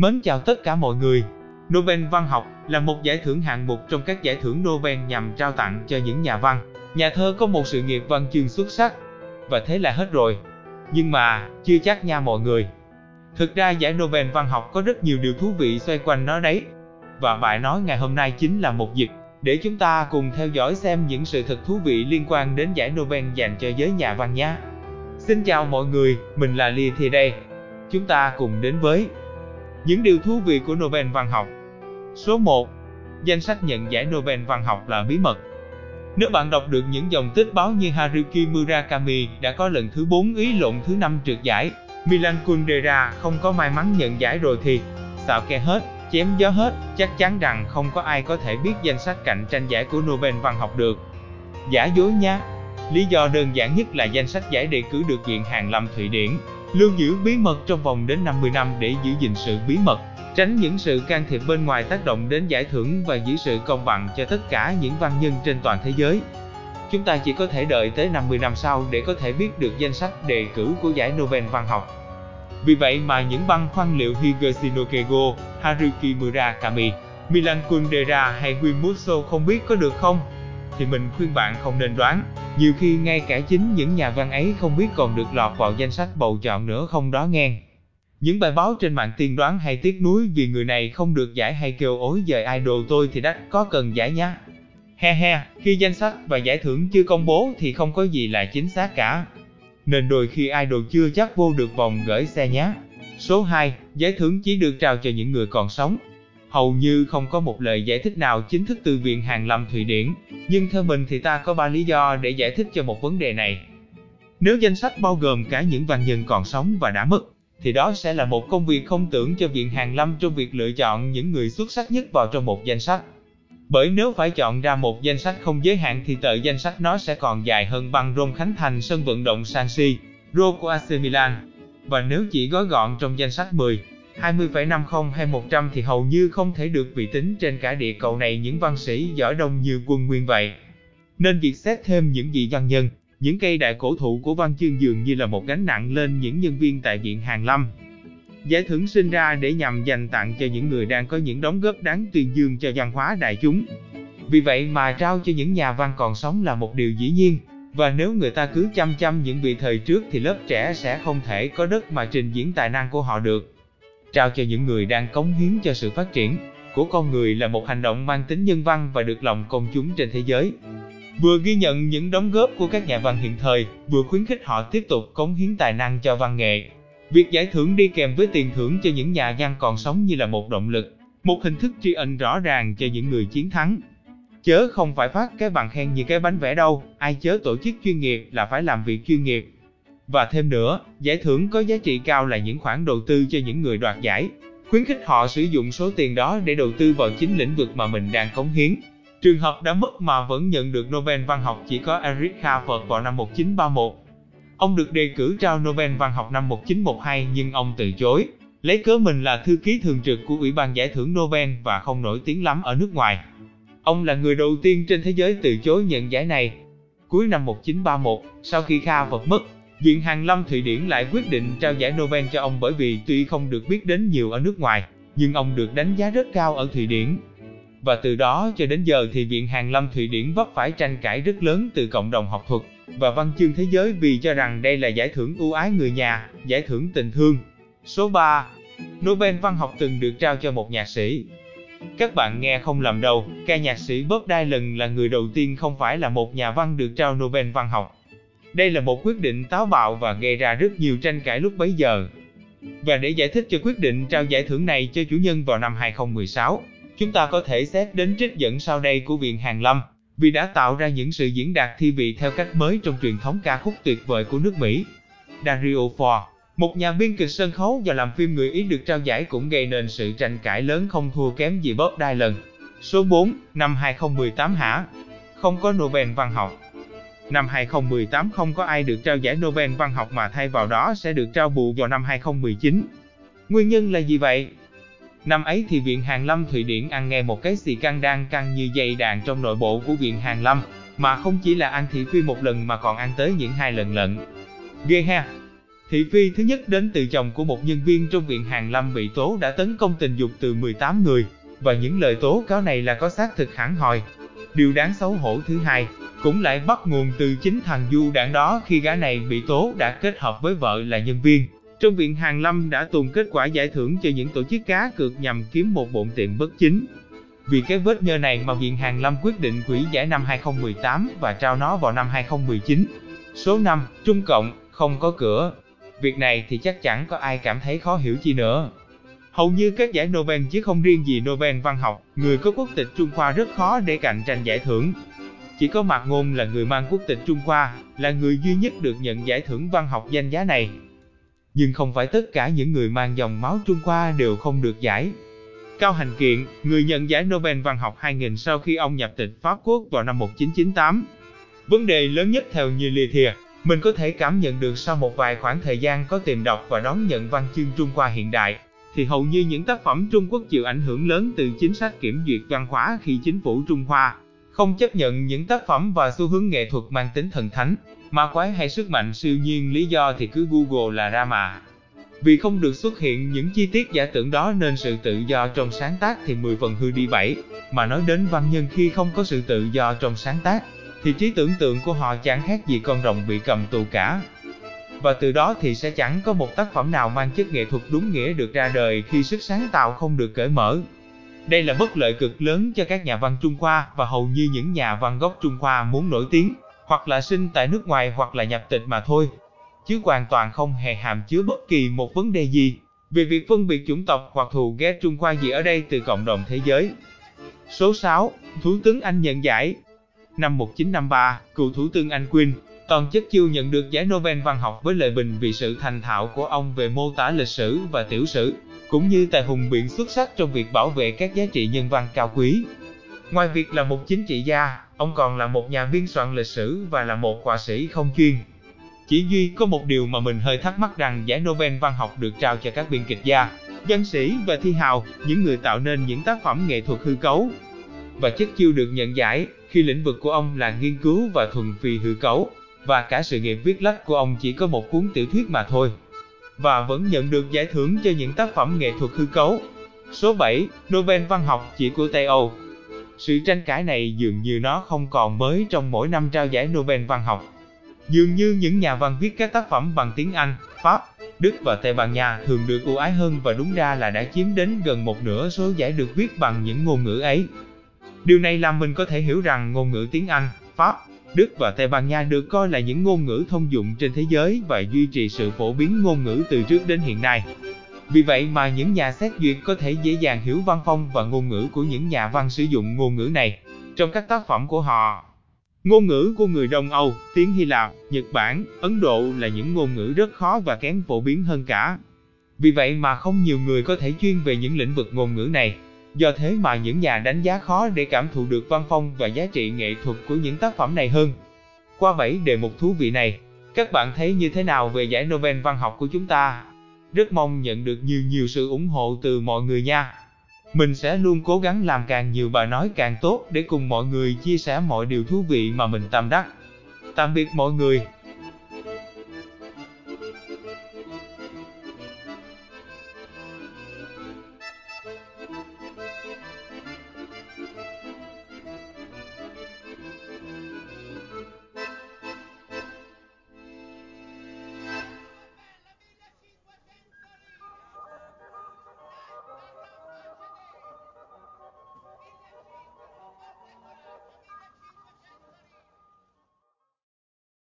Mến chào tất cả mọi người. Nobel văn học là một giải thưởng hạng mục trong các giải thưởng Nobel nhằm trao tặng cho những nhà văn, nhà thơ có một sự nghiệp văn chương xuất sắc. Và thế là hết rồi. Nhưng mà, chưa chắc nha mọi người. Thực ra giải Nobel văn học có rất nhiều điều thú vị xoay quanh nó đấy. Và bài nói ngày hôm nay chính là một dịp để chúng ta cùng theo dõi xem những sự thật thú vị liên quan đến giải Nobel dành cho giới nhà văn nhé. Xin chào mọi người, mình là Lì Thì đây. Chúng ta cùng đến với những điều thú vị của Nobel văn học. Số 1. Danh sách nhận giải Nobel văn học là bí mật. Nếu bạn đọc được những dòng tích báo như Haruki Murakami đã có lần thứ 4 ý lộn thứ 5 trượt giải, Milan Kundera không có may mắn nhận giải rồi thì xạo ke hết, chém gió hết, chắc chắn rằng không có ai có thể biết danh sách cạnh tranh giải của Nobel văn học được. Giả dối nha. Lý do đơn giản nhất là danh sách giải đề cử được Viện hàng Lâm Thụy Điển lưu giữ bí mật trong vòng đến 50 năm để giữ gìn sự bí mật, tránh những sự can thiệp bên ngoài tác động đến giải thưởng và giữ sự công bằng cho tất cả những văn nhân trên toàn thế giới. Chúng ta chỉ có thể đợi tới 50 năm sau để có thể biết được danh sách đề cử của giải Nobel văn học. Vì vậy mà những băn khoăn liệu Higashino Keigo, Haruki Murakami, Milan Kundera hay Wim Musso không biết có được không? Thì mình khuyên bạn không nên đoán, nhiều khi ngay cả chính những nhà văn ấy không biết còn được lọt vào danh sách bầu chọn nữa không đó nghe. Những bài báo trên mạng tiên đoán hay tiếc nuối vì người này không được giải hay kêu ối giời idol tôi thì đắt có cần giải nhá. He he, khi danh sách và giải thưởng chưa công bố thì không có gì là chính xác cả. Nên đôi khi idol chưa chắc vô được vòng gửi xe nhá. Số 2, giải thưởng chỉ được trao cho những người còn sống. Hầu như không có một lời giải thích nào chính thức từ Viện Hàn Lâm Thụy Điển, nhưng theo mình thì ta có ba lý do để giải thích cho một vấn đề này. Nếu danh sách bao gồm cả những văn nhân còn sống và đã mất, thì đó sẽ là một công việc không tưởng cho Viện Hàn Lâm trong việc lựa chọn những người xuất sắc nhất vào trong một danh sách. Bởi nếu phải chọn ra một danh sách không giới hạn thì tờ danh sách nó sẽ còn dài hơn băng rôn khánh thành sân vận động San Siro của AC Milan. Và nếu chỉ gói gọn trong danh sách 10, 20,50 hay 100 thì hầu như không thể được vị tính trên cả địa cầu này những văn sĩ giỏi đông như quân nguyên vậy. Nên việc xét thêm những vị văn nhân, những cây đại cổ thụ của văn chương dường như là một gánh nặng lên những nhân viên tại Viện hàng Lâm. Giải thưởng sinh ra để nhằm dành tặng cho những người đang có những đóng góp đáng tuyên dương cho văn hóa đại chúng. Vì vậy mà trao cho những nhà văn còn sống là một điều dĩ nhiên, và nếu người ta cứ chăm chăm những vị thời trước thì lớp trẻ sẽ không thể có đất mà trình diễn tài năng của họ được. Trao cho những người đang cống hiến cho sự phát triển của con người là một hành động mang tính nhân văn và được lòng công chúng trên thế giới. Vừa ghi nhận những đóng góp của các nhà văn hiện thời, vừa khuyến khích họ tiếp tục cống hiến tài năng cho văn nghệ. Việc giải thưởng đi kèm với tiền thưởng cho những nhà văn còn sống như là một động lực, một hình thức tri ân rõ ràng cho những người chiến thắng. Chớ không phải phát cái bằng khen như cái bánh vẽ đâu, ai chớ tổ chức chuyên nghiệp là phải làm việc chuyên nghiệp. Và thêm nữa, giải thưởng có giá trị cao là những khoản đầu tư cho những người đoạt giải, khuyến khích họ sử dụng số tiền đó để đầu tư vào chính lĩnh vực mà mình đang cống hiến. Trường hợp đã mất mà vẫn nhận được Nobel văn học chỉ có Eric Harvard vào năm 1931. Ông được đề cử trao Nobel văn học năm 1912 nhưng ông từ chối, lấy cớ mình là thư ký thường trực của Ủy ban giải thưởng Nobel và không nổi tiếng lắm ở nước ngoài. Ông là người đầu tiên trên thế giới từ chối nhận giải này. Cuối năm 1931, sau khi Kha vật mất, Viện Hàn Lâm Thụy Điển lại quyết định trao giải Nobel cho ông bởi vì tuy không được biết đến nhiều ở nước ngoài, nhưng ông được đánh giá rất cao ở Thụy Điển. Và từ đó cho đến giờ thì Viện Hàn Lâm Thụy Điển vấp phải tranh cãi rất lớn từ cộng đồng học thuật và văn chương thế giới vì cho rằng đây là giải thưởng ưu ái người nhà, giải thưởng tình thương. Số 3. Nobel văn học từng được trao cho một nhạc sĩ. Các bạn nghe không lầm đâu, ca nhạc sĩ Bob Dylan là người đầu tiên không phải là một nhà văn được trao Nobel văn học. Đây là một quyết định táo bạo và gây ra rất nhiều tranh cãi lúc bấy giờ. Và để giải thích cho quyết định trao giải thưởng này cho chủ nhân vào năm 2016, chúng ta có thể xét đến trích dẫn sau đây của Viện Hàn Lâm, vì đã tạo ra những sự diễn đạt thi vị theo cách mới trong truyền thống ca khúc tuyệt vời của nước Mỹ. Dario Fo, một nhà biên kịch sân khấu và làm phim người Ý được trao giải cũng gây nên sự tranh cãi lớn không thua kém gì Bob Dylan. Số 4, năm 2018 hả? Không có Nobel văn học. Năm 2018 không có ai được trao giải Nobel văn học mà thay vào đó sẽ được trao bù vào năm 2019. Nguyên nhân là gì vậy? Năm ấy thì Viện Hàn Lâm Thụy Điển ăn nghe một cái xì căng đang căng như dây đàn trong nội bộ của Viện Hàn Lâm, mà không chỉ là ăn thị phi một lần mà còn ăn tới những hai lần lận. Ghê ha! Thị phi thứ nhất đến từ chồng của một nhân viên trong viện Hàn Lâm bị tố đã tấn công tình dục từ 18 người, và những lời tố cáo này là có xác thực hẳn hòi, Điều đáng xấu hổ thứ hai, cũng lại bắt nguồn từ chính thằng du đảng đó khi gã này bị tố đã kết hợp với vợ là nhân viên. Trong viện hàng Lâm đã tuồn kết quả giải thưởng cho những tổ chức cá cược nhằm kiếm một bộn tiền bất chính. Vì cái vết nhơ này mà Viện hàng Lâm quyết định hủy giải năm 2018 và trao nó vào năm 2019. Số 5. Trung Cộng, không có cửa. Việc này thì chắc chẳng có ai cảm thấy khó hiểu chi nữa. Hầu như các giải Nobel chứ không riêng gì Nobel văn học, người có quốc tịch Trung Hoa rất khó để cạnh tranh giải thưởng. Chỉ có Mạc Ngôn là người mang quốc tịch Trung Hoa, là người duy nhất được nhận giải thưởng văn học danh giá này. Nhưng không phải tất cả những người mang dòng máu Trung Hoa đều không được giải. Cao Hành Kiện, người nhận giải Nobel văn học 2000 sau khi ông nhập tịch Pháp Quốc vào năm 1998. Vấn đề lớn nhất theo như lìa thìa, mình có thể cảm nhận được sau một vài khoảng thời gian có tìm đọc và đón nhận văn chương Trung Hoa hiện đại, thì hầu như những tác phẩm Trung Quốc chịu ảnh hưởng lớn từ chính sách kiểm duyệt văn hóa khi chính phủ Trung Hoa không chấp nhận những tác phẩm và xu hướng nghệ thuật mang tính thần thánh, ma quái hay sức mạnh siêu nhiên lý do thì cứ Google là ra mà. Vì không được xuất hiện những chi tiết giả tưởng đó nên sự tự do trong sáng tác thì 10 phần hư đi bảy, mà nói đến văn nhân khi không có sự tự do trong sáng tác, thì trí tưởng tượng của họ chẳng khác gì con rồng bị cầm tù cả. Và từ đó thì sẽ chẳng có một tác phẩm nào mang chất nghệ thuật đúng nghĩa được ra đời khi sức sáng tạo không được cởi mở. Đây là bất lợi cực lớn cho các nhà văn Trung Hoa và hầu như những nhà văn gốc Trung Hoa muốn nổi tiếng, hoặc là sinh tại nước ngoài hoặc là nhập tịch mà thôi. Chứ hoàn toàn không hề hàm chứa bất kỳ một vấn đề gì về việc phân biệt chủng tộc hoặc thù ghét Trung Hoa gì ở đây từ cộng đồng thế giới. Số 6. Thủ tướng Anh nhận giải Năm 1953, cựu Thủ tướng Anh Quinn, toàn chất chiêu nhận được giải Nobel văn học với lời bình vì sự thành thạo của ông về mô tả lịch sử và tiểu sử cũng như tài hùng biện xuất sắc trong việc bảo vệ các giá trị nhân văn cao quý. Ngoài việc là một chính trị gia, ông còn là một nhà biên soạn lịch sử và là một họa sĩ không chuyên. Chỉ duy có một điều mà mình hơi thắc mắc rằng giải Nobel văn học được trao cho các biên kịch gia, văn sĩ và thi hào, những người tạo nên những tác phẩm nghệ thuật hư cấu. Và chất chiêu được nhận giải khi lĩnh vực của ông là nghiên cứu và thuần phi hư cấu, và cả sự nghiệp viết lách của ông chỉ có một cuốn tiểu thuyết mà thôi và vẫn nhận được giải thưởng cho những tác phẩm nghệ thuật hư cấu. Số 7. Nobel văn học chỉ của Tây Âu Sự tranh cãi này dường như nó không còn mới trong mỗi năm trao giải Nobel văn học. Dường như những nhà văn viết các tác phẩm bằng tiếng Anh, Pháp, Đức và Tây Ban Nha thường được ưu ái hơn và đúng ra là đã chiếm đến gần một nửa số giải được viết bằng những ngôn ngữ ấy. Điều này làm mình có thể hiểu rằng ngôn ngữ tiếng Anh, Pháp, Đức và Tây Ban Nha được coi là những ngôn ngữ thông dụng trên thế giới và duy trì sự phổ biến ngôn ngữ từ trước đến hiện nay. Vì vậy mà những nhà xét duyệt có thể dễ dàng hiểu văn phong và ngôn ngữ của những nhà văn sử dụng ngôn ngữ này trong các tác phẩm của họ. Ngôn ngữ của người Đông Âu, tiếng Hy Lạp, Nhật Bản, Ấn Độ là những ngôn ngữ rất khó và kém phổ biến hơn cả. Vì vậy mà không nhiều người có thể chuyên về những lĩnh vực ngôn ngữ này. Do thế mà những nhà đánh giá khó để cảm thụ được văn phong và giá trị nghệ thuật của những tác phẩm này hơn. Qua 7 đề mục thú vị này, các bạn thấy như thế nào về giải Nobel văn học của chúng ta? Rất mong nhận được nhiều nhiều sự ủng hộ từ mọi người nha. Mình sẽ luôn cố gắng làm càng nhiều bài nói càng tốt để cùng mọi người chia sẻ mọi điều thú vị mà mình tâm đắc. Tạm biệt mọi người.